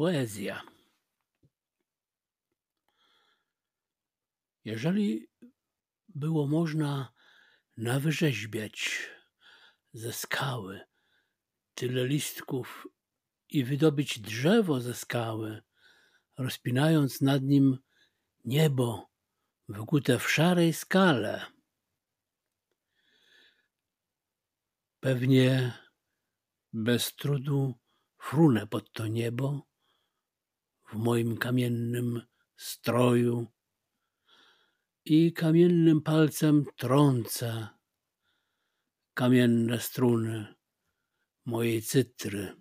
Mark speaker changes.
Speaker 1: Poezja. Jeżeli było można nawyrzeźbiać ze skały tyle listków i wydobyć drzewo ze skały, rozpinając nad nim niebo wykute w szarej skale. Pewnie bez trudu frunę pod to niebo w moim kamiennym stroju i kamiennym palcem trącę kamienne struny mojej cytry.